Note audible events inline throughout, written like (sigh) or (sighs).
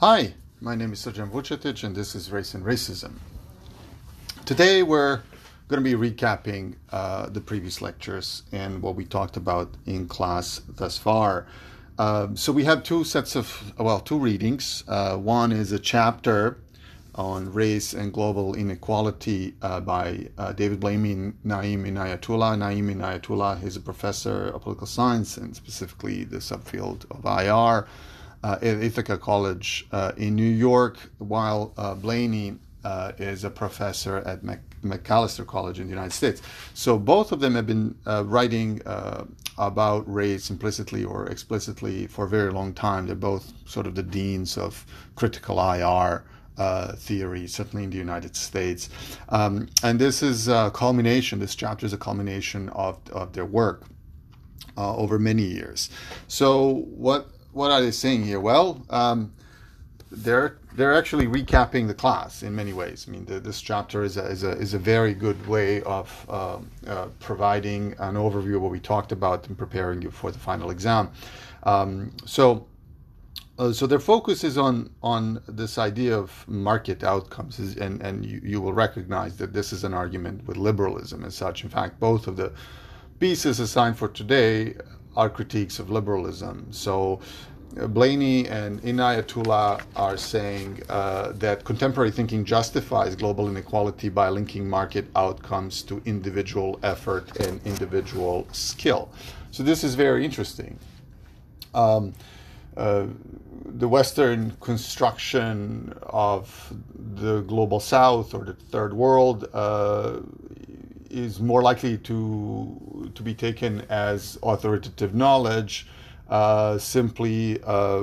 Hi, my name is Srđan Vucetic, and this is Race and Racism. Today we're going to be recapping uh, the previous lectures and what we talked about in class thus far. Uh, so we have two sets of, well, two readings. Uh, one is a chapter on race and global inequality uh, by uh, David Blaney Naim Inayatullah. Naim Inayatullah is a professor of political science and specifically the subfield of IR at Ithaca College uh, in New York, while uh, Blaney uh, is a professor at Mac- Macalester College in the United States. So both of them have been writing about race implicitly or explicitly for a very long time. They're both sort of the deans of critical IR uh, theory, certainly in the United States. Um, and this is a culmination, this chapter is a culmination of, of their work uh, over many years. So, what, what are they saying here? Well, um, they're they're actually recapping the class in many ways. I mean, the, this chapter is a, is a, is a very good way of uh, uh, providing an overview of what we talked about and preparing you for the final exam. Um, so, uh, so their focus is on on this idea of market outcomes, and and you, you will recognize that this is an argument with liberalism as such. In fact, both of the pieces assigned for today are critiques of liberalism. So. Uh, Blaney and Inayatullah are saying uh, that contemporary thinking justifies global inequality by linking market outcomes to individual effort and individual skill. So this is very interesting. Um, uh, the Western construction of the global South or the Third World uh, is more likely to to be taken as authoritative knowledge uh, simply uh,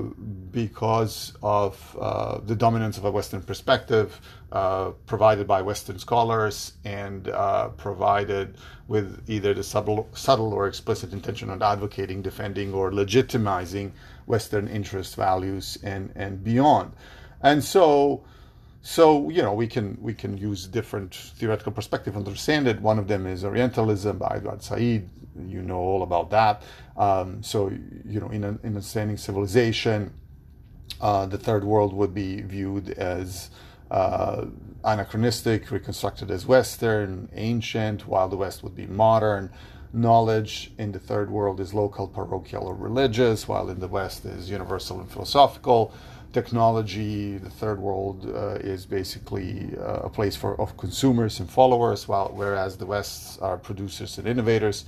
because of uh, the dominance of a Western perspective uh, provided by Western scholars and uh, provided with either the subtle, subtle or explicit intention of advocating, defending, or legitimizing Western interest, values, and, and beyond. And so, so you know we can we can use different theoretical perspective understand it. One of them is Orientalism by Edward Said. You know all about that. Um, so you know in, in understanding civilization, uh, the third world would be viewed as uh, anachronistic, reconstructed as Western, ancient, while the West would be modern. Knowledge in the third world is local, parochial, or religious, while in the West is universal and philosophical technology, the third world uh, is basically uh, a place for of consumers and followers, while whereas the West are producers and innovators.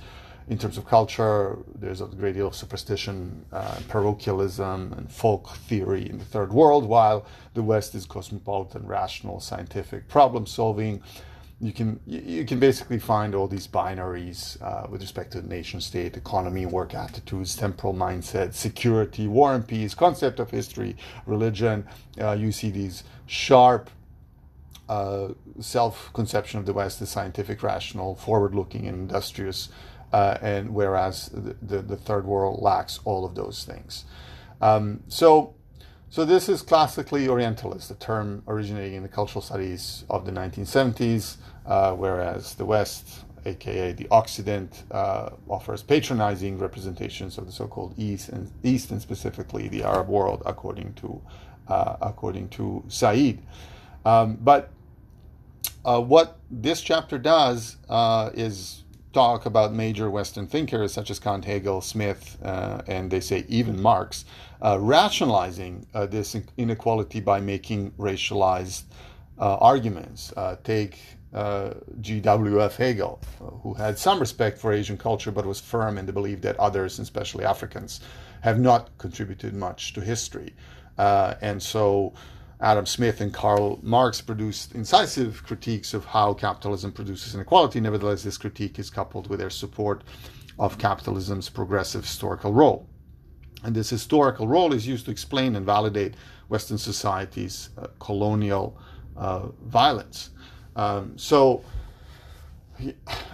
In terms of culture, there's a great deal of superstition, uh, parochialism, and folk theory in the third world, while the West is cosmopolitan, rational, scientific, problem solving, you can you can basically find all these binaries uh, with respect to nation state economy work attitudes temporal mindset security war and peace concept of history religion. Uh, you see these sharp uh, self-conception of the west as scientific rational forward-looking and industrious uh, and whereas the, the, the, third world lacks all of those things. Um, so so this is classically Orientalist, a term originating in the cultural studies of the 1970s, uh, whereas the West, aka the Occident, uh, offers patronizing representations of the so-called East and East, and specifically the Arab world, according to uh, according to Said. Um, but uh, what this chapter does uh, is talk about major Western thinkers such as Kant, Hegel, Smith, uh, and they say even Marx, uh, rationalizing uh, this inequality by making racialized uh, arguments. Uh, take uh, G.W.F. Hegel, who had some respect for Asian culture but was firm in the belief that others, especially Africans, have not contributed much to history. and so Adam Smith and Karl Marx produced incisive critiques of how capitalism produces inequality. Nevertheless, this critique is coupled with their support of capitalism's progressive historical role. And this historical role is used to explain and validate Western society's uh, colonial uh, violence. Um, so,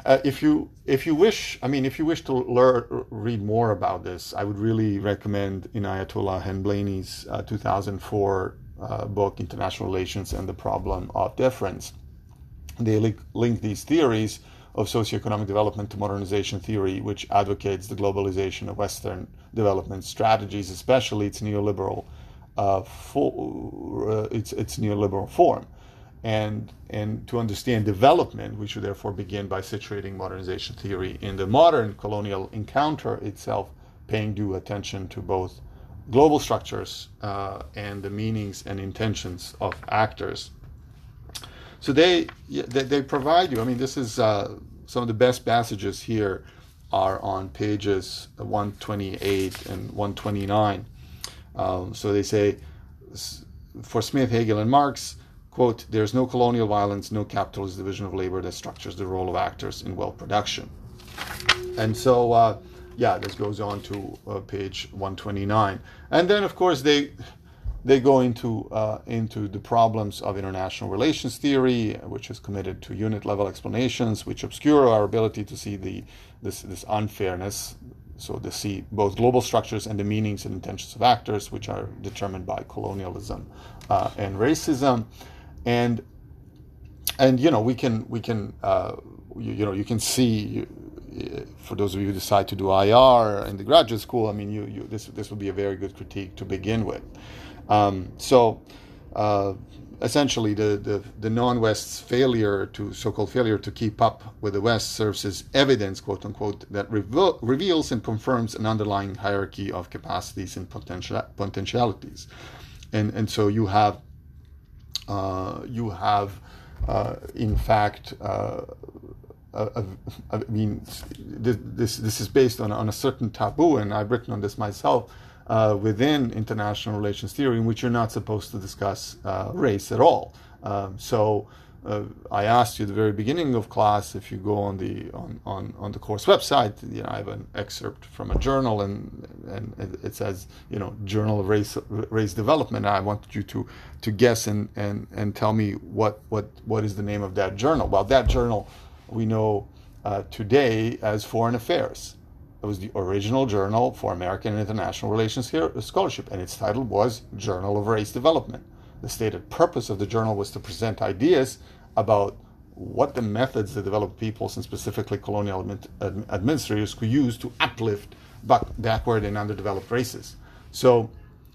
uh, if you if you wish, I mean, if you wish to learn read more about this, I would really recommend Inayatullah and Blaney's uh, 2004 uh, book, International Relations and the Problem of Difference. They link, these theories of socioeconomic development to modernization theory, which advocates the globalization of Western development strategies, especially its neoliberal uh, full, uh, its its neoliberal form. And, and to understand development, we should therefore begin by situating modernization theory in the modern colonial encounter itself, paying due attention to both global structures uh, and the meanings and intentions of actors. So they, they, they provide you. I mean, this is uh, some of the best passages here are on pages 128 and 129. Um, so they say, for Smith, Hegel, and Marx, quote, there's no colonial violence, no capitalist division of labor that structures the role of actors in wealth production. And so, uh, yeah, this goes on to uh, page 129. And then, of course, they they go into uh, into the problems of international relations theory, which is committed to unit level explanations, which obscure our ability to see the this this unfairness. So to see both global structures and the meanings and intentions of actors, which are determined by colonialism uh, and racism, and and you know we can we can uh, you, you know you can see for those of you who decide to do IR in the graduate school, I mean, you, you this this would be a very good critique to begin with. Um, so, uh, essentially, the, the, the non-West's failure to so-called failure to keep up with the West serves as evidence, quote unquote, that reveal, reveals and confirms an underlying hierarchy of capacities and potential, potentialities, and and so you have uh, you have uh, in fact. I mean, this this is based on on a certain taboo, and I've written on this myself uh, within international relations theory, in which you're not supposed to discuss uh, race at all. Um, so. Uh, I asked you at the very beginning of class if you go on the on, on, on the course website. You know, I have an excerpt from a journal, and and it says you know Journal of Race Race Development. I wanted you to to guess and, and, and tell me what, what what is the name of that journal. Well, that journal we know uh, today as Foreign Affairs. It was the original journal for American and International Relations here Scholarship, and its title was Journal of Race Development. The stated purpose of the journal was to present ideas about what the methods the developed peoples and specifically colonial administrators could use to uplift backward and underdeveloped races. So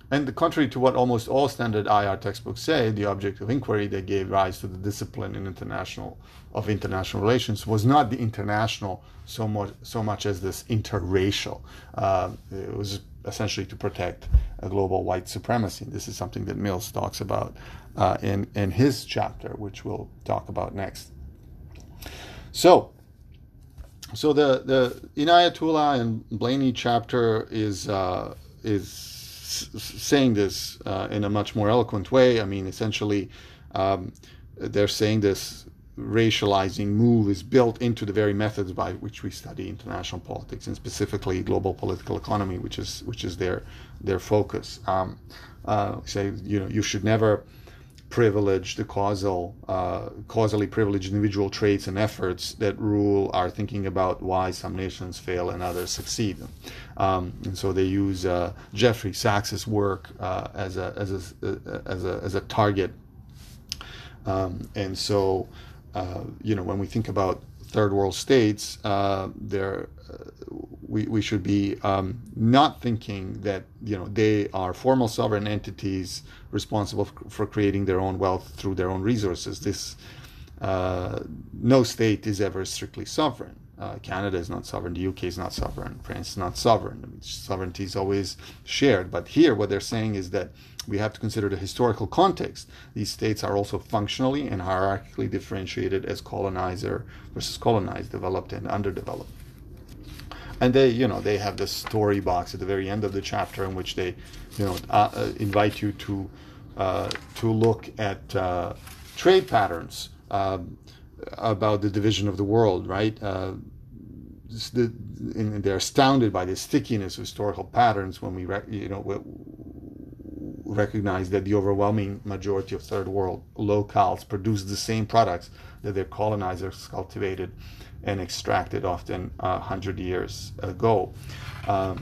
and contrary to what almost all standard IR textbooks say, the object of inquiry that gave rise to the discipline in international of international relations was not the international so much so much as this interracial. Uh, it was essentially to protect a global white supremacy. This is something that Mills talks about uh, in in his chapter, which we'll talk about next. So. So the the Inayatullah and Blaney chapter is uh, is saying this uh, in a much more eloquent way. I mean, essentially, um, they're saying this racializing move is built into the very methods by which we study international politics and specifically global political economy, which is which is their their focus. Um, uh, say you know you should never privilege the causal, uh, causally privileged individual traits and efforts that rule our thinking about why some nations fail and others succeed. Um, and so they use uh, Jeffrey Sachs's work uh, as, a, as, a, as, a, as a target. Um, and so, uh, you know, when we think about third world states, uh, there we, we should be um, not thinking that you know they are formal sovereign entities responsible for creating their own wealth through their own resources. This uh, no state is ever strictly sovereign. Uh, Canada is not sovereign. The UK is not sovereign. France is not sovereign. I mean, sovereignty is always shared. But here, what they're saying is that we have to consider the historical context. These states are also functionally and hierarchically differentiated as colonizer versus colonized, developed and underdeveloped and they you know they have this story box at the very end of the chapter in which they you know uh, uh, invite you to uh, to look at uh, trade patterns um, about the division of the world right uh, the, and they're astounded by the stickiness of historical patterns when we you know recognize that the overwhelming majority of third world locales produce the same products that their colonizers cultivated and extracted often a hundred years ago. Um,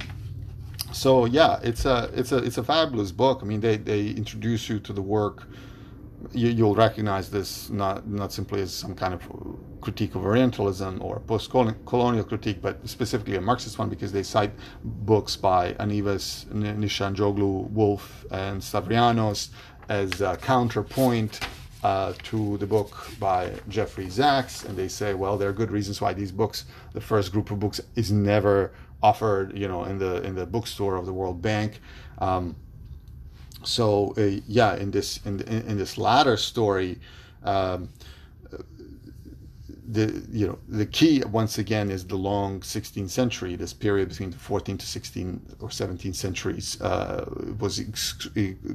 so yeah, it's a it's a it's a fabulous book. I mean, they they introduce you to the work you, will recognize this not not simply as some kind of critique of Orientalism or post-colonial critique, but specifically a Marxist one because they cite books by Anievas, Nişancıoğlu, Wolf, and Stavrianos as a counterpoint uh, to the book by Jeffrey Sachs, and they say, well, there are good reasons why these books, the first group of books, is never offered, you know, in the in the bookstore of the World Bank. Um, so uh, yeah, in this in, in this latter story, um, the you know the key once again is the long 16th century. This period between the 14th to 16th or 17th centuries uh, was ex-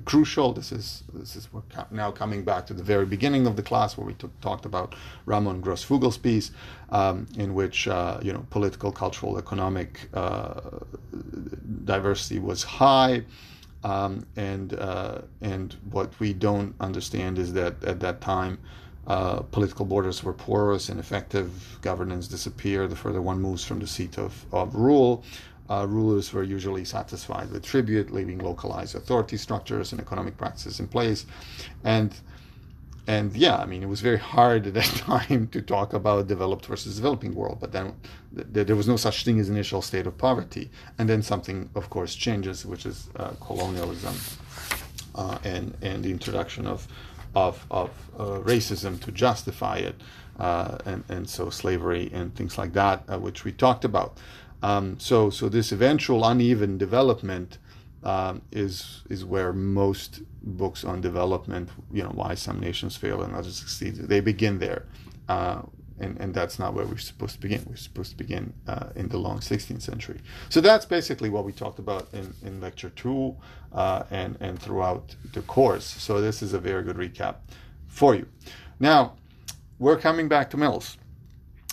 crucial. This is this is we're now coming back to the very beginning of the class where we t- talked about Ramon Grosfoguel's piece, um, in which uh, you know political, cultural, economic uh, diversity was high. Um, and uh, and what we don't understand is that at that time, uh, political borders were porous and effective. Governance disappeared the further one moves from the seat of, of rule. Uh, rulers were usually satisfied with tribute, leaving localized authority structures and economic practices in place. And and yeah, I mean, it was very hard at that (laughs) time to talk about developed versus developing world. But then th- there was no such thing as initial state of poverty, and then something, of course, changes, which is uh, colonialism uh, and and the introduction of of of uh, racism to justify it, uh, and and so slavery and things like that, uh, which we talked about. Um, so so this eventual uneven development um, is is where most books on development, you know, why some nations fail and others succeed, they begin there, uh, and and that's not where we're supposed to begin. We're supposed to begin uh, in the long 16th century. So that's basically what we talked about in, in lecture two, uh, and and throughout the course. So this is a very good recap for you. Now we're coming back to Mills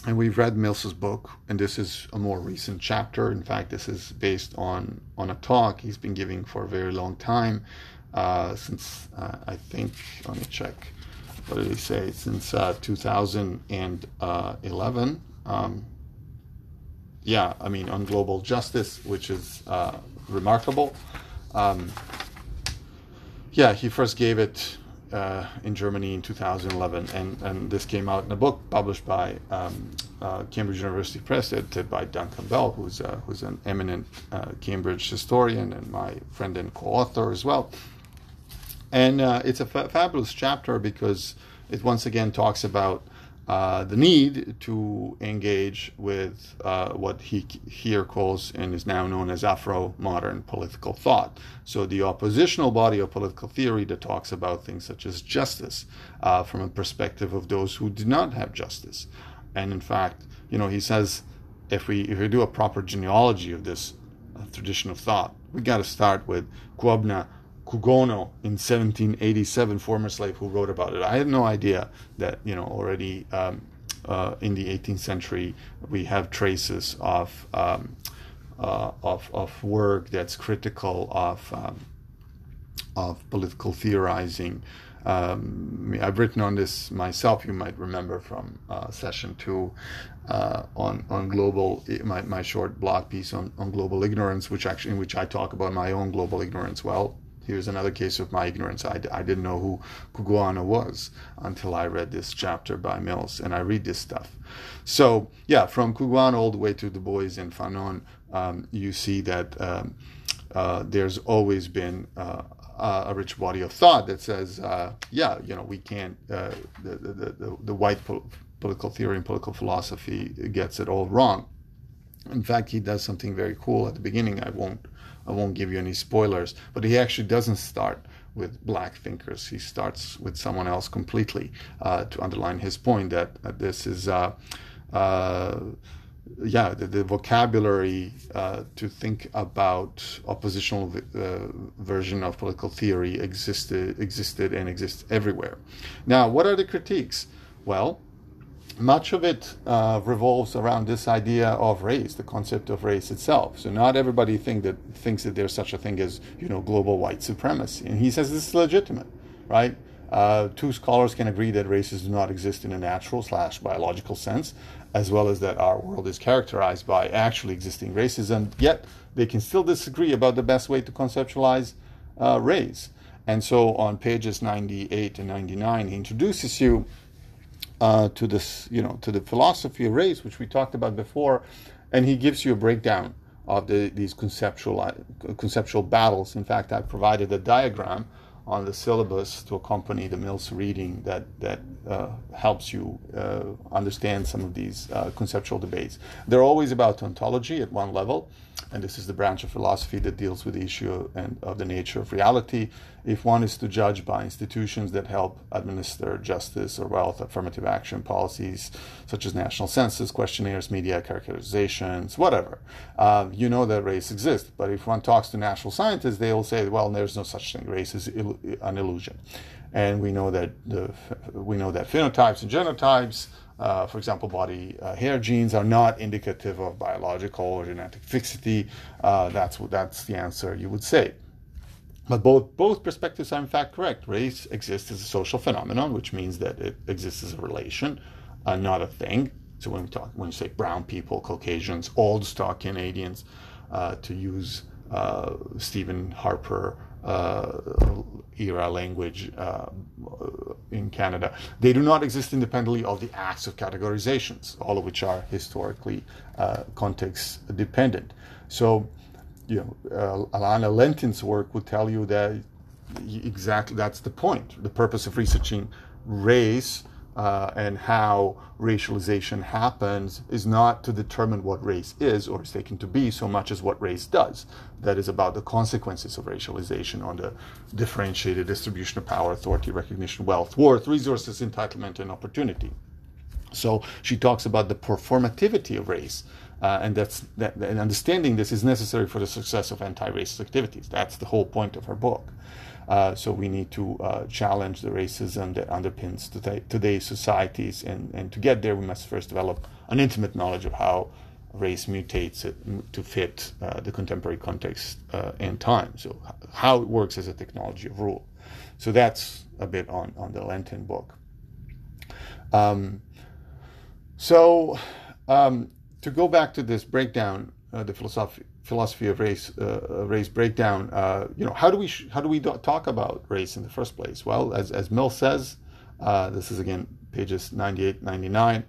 and we've read Mills's book, and this is a more recent chapter. In fact, this is based on on a talk he's been giving for a very long time, uh, since uh, I think. Let me check. What did he say? Since uh, 2011. Um, yeah, I mean on global justice, which is uh, remarkable. Um, yeah, he first gave it uh, in Germany in 2011, and, and this came out in a book published by um, uh, Cambridge University Press, edited by Duncan Bell, who's uh, who's an eminent uh, Cambridge historian and my friend and co-author as well. And uh, it's a fa- fabulous chapter because it once again talks about uh, the need to engage with uh, what he here calls and is now known as Afro modern political thought. So, the oppositional body of political theory that talks about things such as justice uh, from a perspective of those who do not have justice. And in fact, you know, he says if we if we do a proper genealogy of this uh, tradition of thought, we got to start with Quobna Cugoano in 1787, former slave who wrote about it. I had no idea that you know already um, uh, in the 18th century we have traces of um, uh, of, of work that's critical of um, of political theorizing. Um, I've written on this myself. You might remember from uh, session two uh, on on global my, my short blog piece on, on global ignorance, which actually in which I talk about my own global ignorance. Well, Here's another case of my ignorance. I, I didn't know who Cugoano was until I read this chapter by Mills, and I read this stuff. So, yeah, from Cugoano all the way to Du Bois and Fanon, um, you see that um, uh, there's always been uh, a rich body of thought that says, uh, yeah, you know, we can't, uh, the, the, the, the, white po- political theory and political philosophy gets it all wrong. In fact, he does something very cool at the beginning. I won't I won't give you any spoilers, but he actually doesn't start with black thinkers. He starts with someone else completely uh, to underline his point that this is, uh, uh yeah, the, the vocabulary uh, to think about oppositional uh, version of political theory existed, existed and exists everywhere. Now, what are the critiques? Well, much of it uh, revolves around this idea of race, the concept of race itself. So not everybody think that thinks that there's such a thing as you know global white supremacy, and he says this is legitimate, right? Uh, two scholars can agree that races do not exist in a natural slash biological sense, as well as that our world is characterized by actually existing races, and yet they can still disagree about the best way to conceptualize uh, race. And so on pages 98 and 99, he introduces you uh, to this, you know, to the philosophy of race, which we talked about before, and he gives you a breakdown of the, these conceptual uh, conceptual battles. In fact, I provided a diagram on the syllabus to accompany the Mills reading that that uh, helps you uh, understand some of these uh, conceptual debates. They're always about ontology at one level, and this is the branch of philosophy that deals with the issue and of the nature of reality. If one is to judge by institutions that help administer justice or wealth, affirmative action policies such as national census, questionnaires, media characterizations, whatever, uh, you know that race exists. But if one talks to natural scientists, they will say, "Well, there's no such thing. Race is an illusion." And we know that the, we know that phenotypes and genotypes uh, for example, body uh, hair genes are not indicative of biological or genetic fixity. Uh, that's that's the answer you would say. But both both perspectives are in fact correct. Race exists as a social phenomenon, which means that it exists as a relation, uh, not a thing. So when we talk, when you say brown people, Caucasians, old stock Canadians, uh, to use uh, Stephen Harper uh, era language uh, in Canada. They do not exist independently of the acts of categorizations, all of which are historically uh, context dependent. So, you know, uh, Alana Lentin's work would tell you that exactly that's the point. The purpose of researching race uh, and how racialization happens is not to determine what race is or is taken to be so much as what race does. That is about the consequences of racialization on the differentiated distribution of power, authority, recognition, wealth, worth, resources, entitlement, and opportunity. So she talks about the performativity of race. Uh, and that's that, and understanding this is necessary for the success of anti-racist activities. That's the whole point of her book. Uh, so we need to uh, challenge the racism that underpins today, today's societies. And, and to get there, we must first develop an intimate knowledge of how race mutates to fit uh, the contemporary context uh, and time. So how it works as a technology of rule. So that's a bit on, on the Lentin book. Um, so um, to go back to this breakdown, uh, the philosophy philosophy of race uh, race breakdown. Uh, you know, how do we sh- how do we do- talk about race in the first place? Well, as as Mill says, uh, this is again pages 98, 99.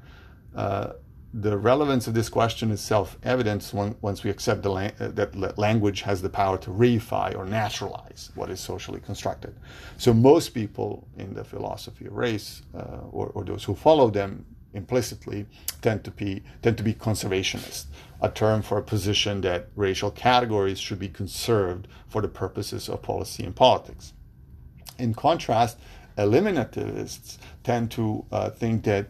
Uh, the relevance of this question is self-evident once we accept la- that language has the power to reify or naturalize what is socially constructed. So most people in the philosophy of race, uh, or, or those who follow them, implicitly tend to be tend to be conservationist, a term for a position that racial categories should be conserved for the purposes of policy and politics. In contrast, eliminativists tend to uh, think that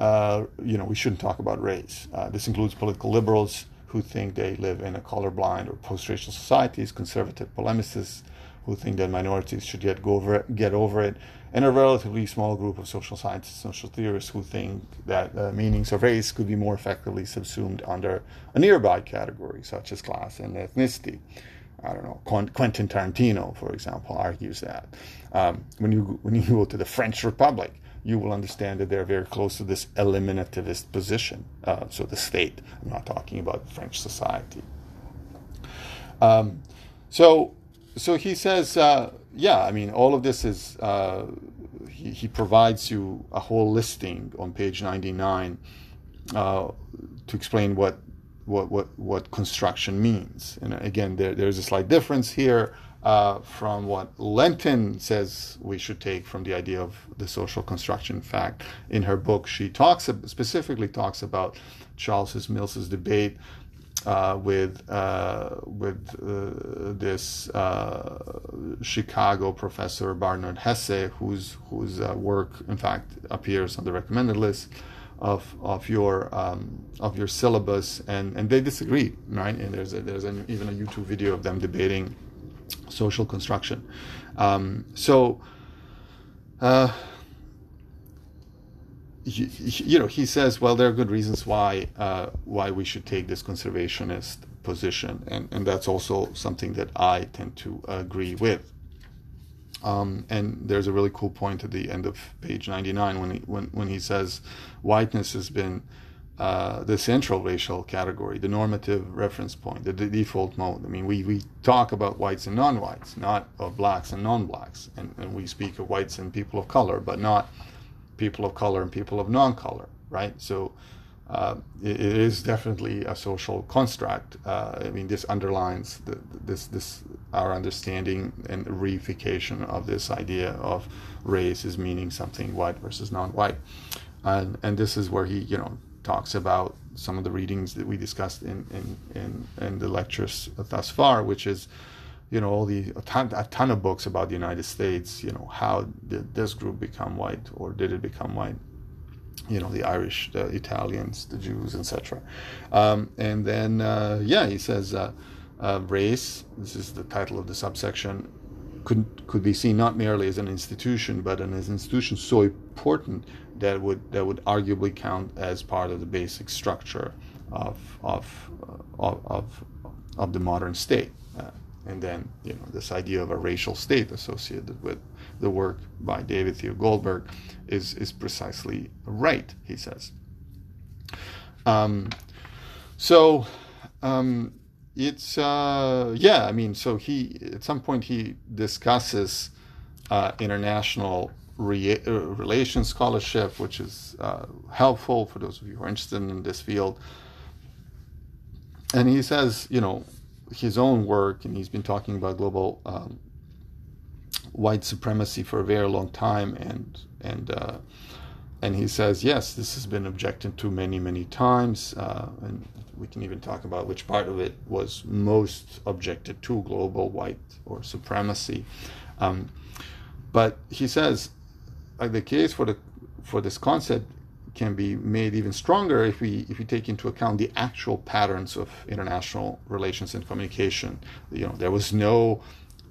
uh, you know we shouldn't talk about race. Uh, this includes political liberals who think they live in a colorblind or post-racial societies, conservative polemicists who think that minorities should get go over it, get over it, and a relatively small group of social scientists, social theorists who think that uh, meanings of race could be more effectively subsumed under a nearby category, such as class and ethnicity. I don't know. Quentin Tarantino, for example, argues that. Um, when you when you go to the French Republic, you will understand that they're very close to this eliminativist position. Uh, so the state. I'm not talking about French society. Um, so so he says, uh, yeah, I mean, all of this is, uh, he, he, provides you a whole listing on page 99 uh, to explain what, what, what, what construction means. And again, there, there's a slight difference here uh, from what Lentin says we should take from the idea of the social construction. Fact, in her book, she talks specifically talks about Charles's Mills's debate uh, with uh, with uh, this uh, Chicago professor Barnor Hesse, whose whose uh, work in fact appears on the recommended list of of your um, of your syllabus, and, and they disagree, right? And there's a, there's an, even a YouTube video of them debating social construction. Um, so. You know, he says, well, there are good reasons why uh, why we should take this conservationist position, and and that's also something that I tend to agree with. Um, and there's a really cool point at the end of page 99 when he when when he says whiteness has been uh, the central racial category, the normative reference point, the, the, default mode. I mean, we, we talk about whites and non-whites, not of blacks and non-blacks, and, and we speak of whites and people of color, but not people of color and people of non-color, right? So uh, it, it is definitely a social construct. Uh, I mean, this underlines the, this this our understanding and reification of this idea of race as meaning something white versus non-white, and and this is where he you know talks about some of the readings that we discussed in in in, in the lectures thus far, which is you know all the a ton, a ton of books about the United States. You know how did this group become white or did it become white? You know the Irish, the Italians, the Jews, etc. Um, and then uh, yeah, he says uh, uh, race. This is the title of the subsection. Could could be seen not merely as an institution, but an, institution so important that would that would arguably count as part of the basic structure of of uh, of, of, of the modern state. And then you know this idea of a racial state associated with the work by David Theo Goldberg is is precisely right. He says. Um, so um, it's uh, yeah. I mean, so he at some point he discusses uh, international uh, relations scholarship, which is uh, helpful for those of you who are interested in this field. And he says, you know, his own work, and he's been talking about global um, white supremacy for a very long time, and and uh, and he says, yes, this has been objected to many, many times, uh, and we can even talk about which part of it was most objected to, global white or supremacy. Um, but he says like the case for the for this concept can be made even stronger if we if we take into account the actual patterns of international relations and communication. You know, there was no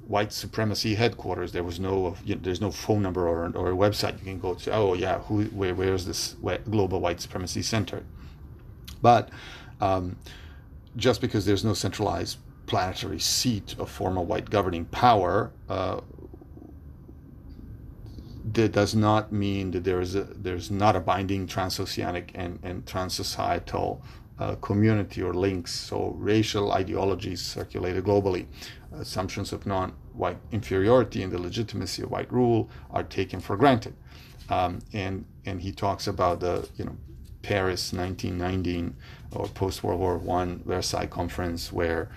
white supremacy headquarters. There was no you know, there's no phone number or, or a website you can go to. Oh yeah, who where where is this global white supremacy center? But um, just because there's no centralized planetary seat of formal white governing power, uh, that does not mean that there is a, there's not a binding transoceanic and, and transsocietal uh, community or links. So racial ideologies circulated globally. Assumptions of non-white inferiority and the legitimacy of white rule are taken for granted. Um, and and he talks about the you know Paris 1919 or post World War One Versailles Conference where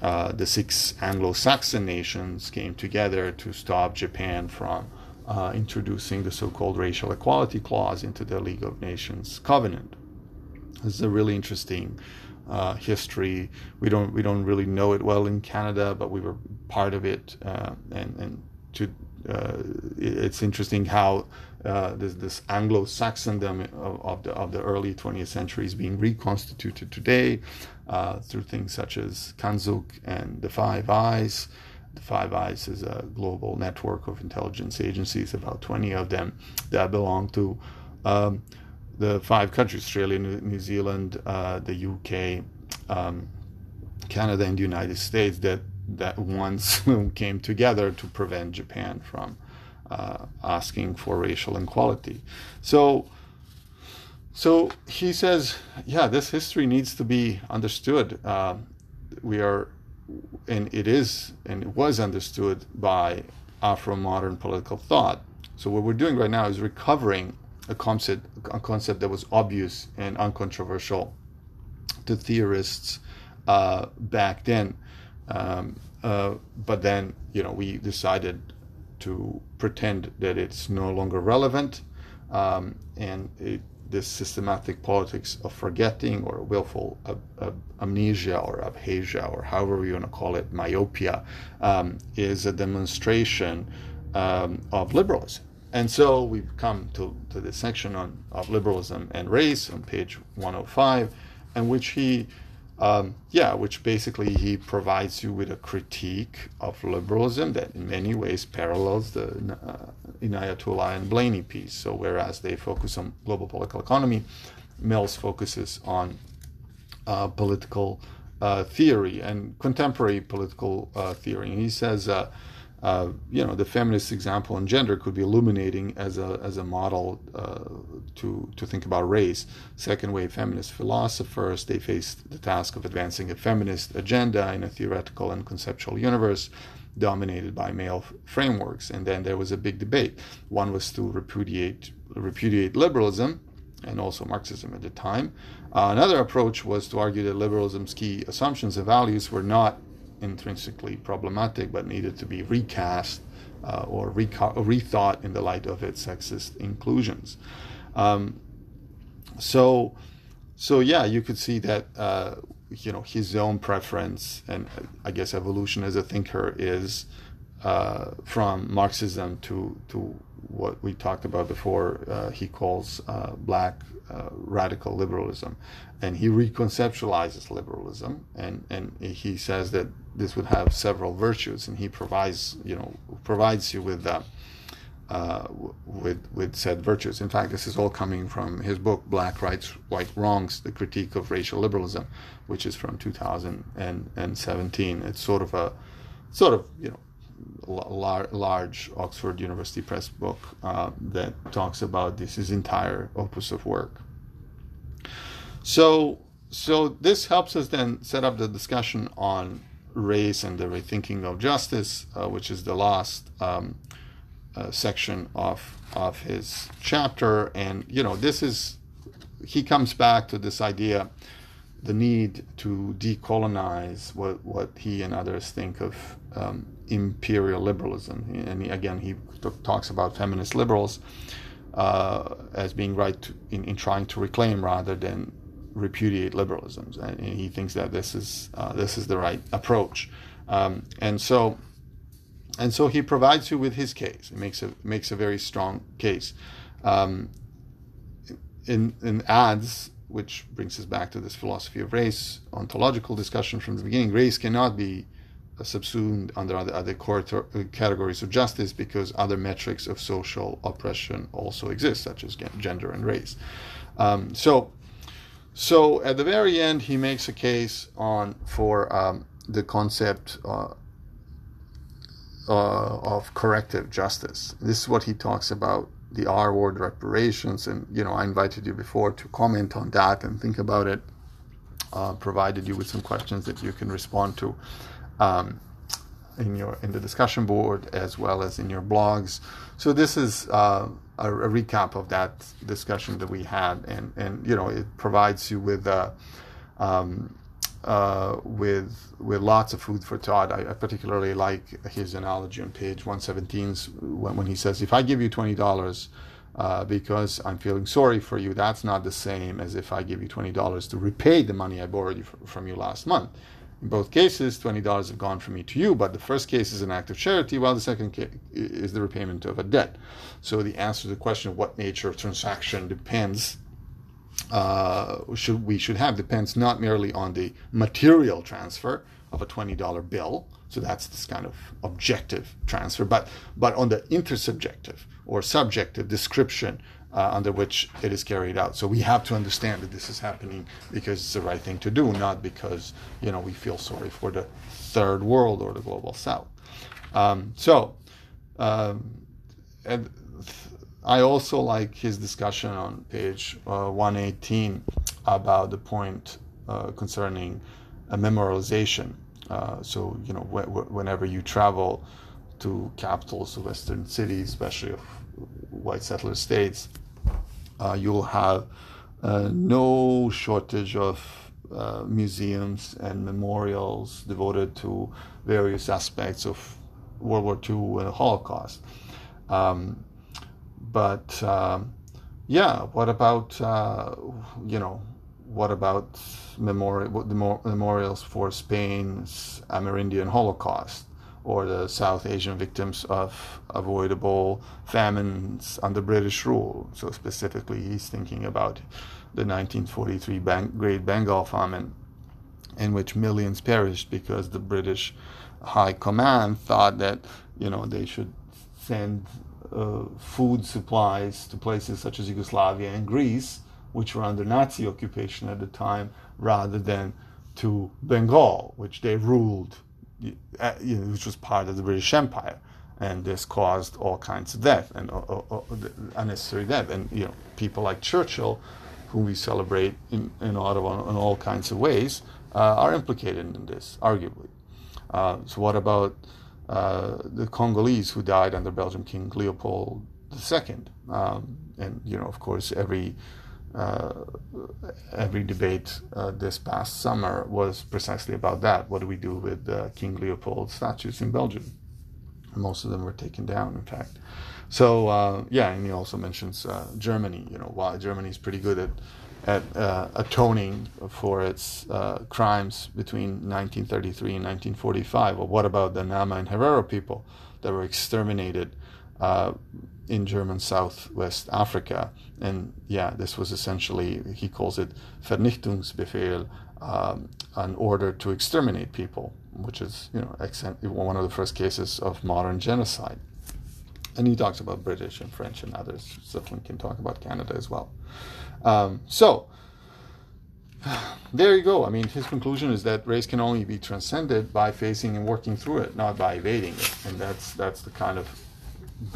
uh, the six Anglo-Saxon nations came together to stop Japan from uh, introducing the so-called racial equality clause into the League of Nations covenant. This is a really interesting uh, history. We don't we don't really know it well in Canada, but we were part of it, uh, and and to uh, it's interesting how uh, this, this Anglo-Saxondom of, of, the of the early 20th century is being reconstituted today uh, through things such as CANZUK and the Five Eyes. The Five Eyes is a global network of intelligence agencies, about 20 of them that belong to um, the five countries Australia, New Zealand, uh, the UK, um, Canada, and the United States that, that once (laughs) came together to prevent Japan from uh, asking for racial equality. So, so he says, yeah, this history needs to be understood. Uh, we are and it is and it was understood by Afro modern political thought. So what we're doing right now is recovering a concept a concept that was obvious and uncontroversial to theorists uh, back then. Um, uh, but then you know we decided to pretend that it's no longer relevant, um, and it this systematic politics of forgetting or willful amnesia or aphasia or however you want to call it, myopia, um, is a demonstration um, of liberalism. And so we've come to, to this section on of liberalism and race on page 105, in which he um, yeah, which basically he provides you with a critique of liberalism that in many ways parallels the uh, Inayatullah and Blaney piece. So whereas they focus on global political economy, Mills focuses on uh, political uh, theory and contemporary political uh, theory. And he says, uh, you know, the feminist example in gender could be illuminating as a as a model uh, to to think about race. Second wave feminist philosophers they faced the task of advancing a feminist agenda in a theoretical and conceptual universe dominated by male frameworks. And then there was a big debate. One was to repudiate repudiate liberalism and also Marxism at the time. Uh, another approach was to argue that liberalism's key assumptions and values were not intrinsically problematic but needed to be recast uh, or rethought in the light of its sexist inclusions. Um, so, so yeah, you could see that uh, you know his own preference and I guess evolution as a thinker is uh, from Marxism to to what we talked about before. Uh, he calls uh, black uh, radical liberalism, and he reconceptualizes liberalism, and and he says that this would have several virtues, and he provides you know provides you with. Uh, uh, with with said virtues. In fact, this is all coming from his book "Black Rights, White Wrongs: The Critique of Racial Liberalism," which is from 2017. It's sort of a sort of you know lar- large Oxford University Press book uh, that talks about this his entire opus of work. So, so this helps us then set up the discussion on race and the rethinking of justice, uh, which is the last um, uh, section of of his chapter. And you know, this is he comes back to this idea, the need to decolonize what what he and others think of um, imperial liberalism. And he, again, he t- talks about feminist liberals uh, as being right to, in, in trying to reclaim rather than repudiate liberalism. And he thinks that this is uh, this is the right approach. Um, and so and so he provides you with his case. He makes a makes a very strong case. Um, in, in adds, which brings us back to this philosophy of race, ontological discussion from the beginning. Race cannot be subsumed under other, other core categories of justice because other metrics of social oppression also exist, such as gender and race. Um, so, so at the very end, he makes a case on for um, the concept uh, uh, of corrective justice. This is what he talks about the R word reparations, and you know I invited you before to comment on that and think about it. Uh, provided you with some questions that you can respond to um, in your in the discussion board as well as in your blogs. So this is uh, a, a, recap of that discussion that we had, and and you know it provides you with. Uh, um, uh, with with lots of food for thought. I, I, particularly like his analogy on page 117 when, when he says, "If I give you twenty dollars uh, because I'm feeling sorry for you, that's not the same as if I give you twenty dollars to repay the money I borrowed you from you last month." In both cases, $20 have gone from me to you, but the first case is an act of charity, while the second case is the repayment of a debt. So the answer to the question of what nature of transaction depends, uh, should we should have depends not merely on the material transfer of a $20 bill, so that's this kind of objective transfer, but but on the intersubjective or subjective description uh, under which it is carried out. So we have to understand that this is happening because it's the right thing to do, not because you know we feel sorry for the third world or the global south. Um, so, um, and I also like his discussion on page uh, 118 about the point uh, concerning memorialization. Uh, so you know, wh- whenever you travel to capitals of Western cities, especially of white settler states, uh, you'll have uh, no shortage of museums and memorials devoted to various aspects of World War II and the Holocaust. Um, but um, yeah, what about uh, you know what about memori- memorials for Spain's Amerindian Holocaust? or the South Asian victims of avoidable famines under British rule. So, specifically, he's thinking about the 1943 Bang- Great Bengal famine, in which millions perished because the British High Command thought that you know they should send food supplies to places such as Yugoslavia and Greece, which were under Nazi occupation at the time, rather than to Bengal, which they ruled uh, you know, which was part of the British Empire. and this caused all kinds of death and uh, uh, uh, unnecessary death. And you know, people like Churchill, whom we celebrate in, in Ottawa in all kinds of ways, uh, are implicated in this, arguably. Uh, so, what about uh, the Congolese who died under Belgian King Leopold II? Um, and you know, of course, every every debate this past summer was precisely about that. What do we do with King Leopold statues in Belgium? Most of them were taken down, in fact. So uh, yeah, and he also mentions uh, Germany. You know, why Germany is pretty good at at uh, atoning for its uh, crimes between 1933 and 1945. Well, what about the Nama and Herero people that were exterminated uh, in German Southwest Africa? And yeah, this was essentially he calls it Vernichtungsbefehl, um, an order to exterminate people which is you know one of the first cases of modern genocide. And he talks about British and French and others. Certainly can talk about Canada as well. Um, so (sighs) there you go. I mean, his conclusion is that race can only be transcended by facing and working through it, not by evading it. And that's that's the kind of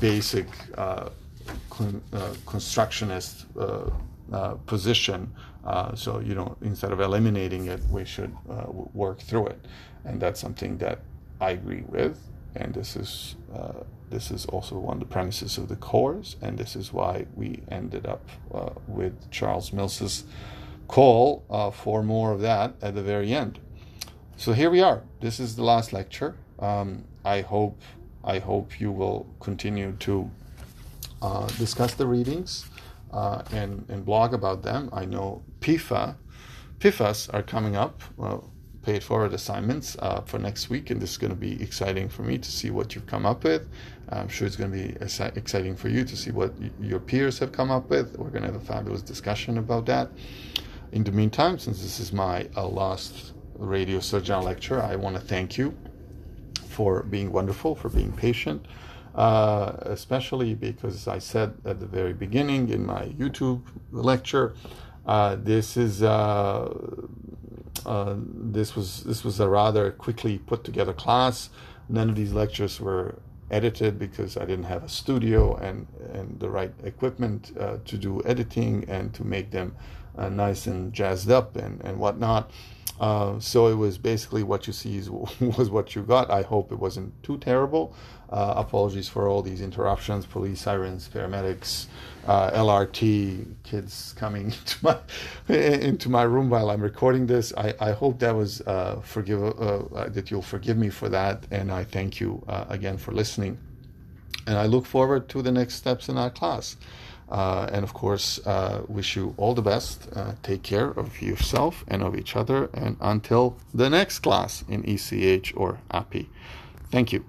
basic uh, con- uh, constructionist uh, uh position. Uh, so you know, instead of eliminating it, we should uh, work through it and that's something that I agree with. And this is this is also one of the premises of the course, and this is why we ended up uh, with Charles Mills's call uh, for more of that at the very end. So here we are. This is the last lecture. Um, I hope I hope you will continue to uh, discuss the readings uh, and and blog about them. I know PIFA, PIFAs are coming up. Paid forward assignments uh, for next week, and this is going to be exciting for me to see what you've come up with. I'm sure it's going to be exciting for you to see what your peers have come up with. We're going to have a fabulous discussion about that. In the meantime, since this is my uh, last radio surgeon lecture, I want to thank you for being wonderful, for being patient. Uh, especially because I said at the very beginning in my YouTube lecture, uh, this is uh, uh, this was this was a rather quickly put together class. None of these lectures were edited because I didn't have a studio and and the right equipment uh, to do editing and to make them uh, nice and jazzed up and and whatnot. Uh, so it was basically what you see is, (laughs) was what you got. I hope it wasn't too terrible. Uh, apologies for all these interruptions, police sirens, paramedics, uh, LRT, kids coming (laughs) into my into my room while I'm recording this. I, I hope that was uh, forgive uh, that you'll forgive me for that, and I thank you again for listening. And I look forward to the next steps in our class. Uh, and of course, uh, wish you all the best. Uh, take care of yourself and of each other. And until the next class in ECH or API. Thank you.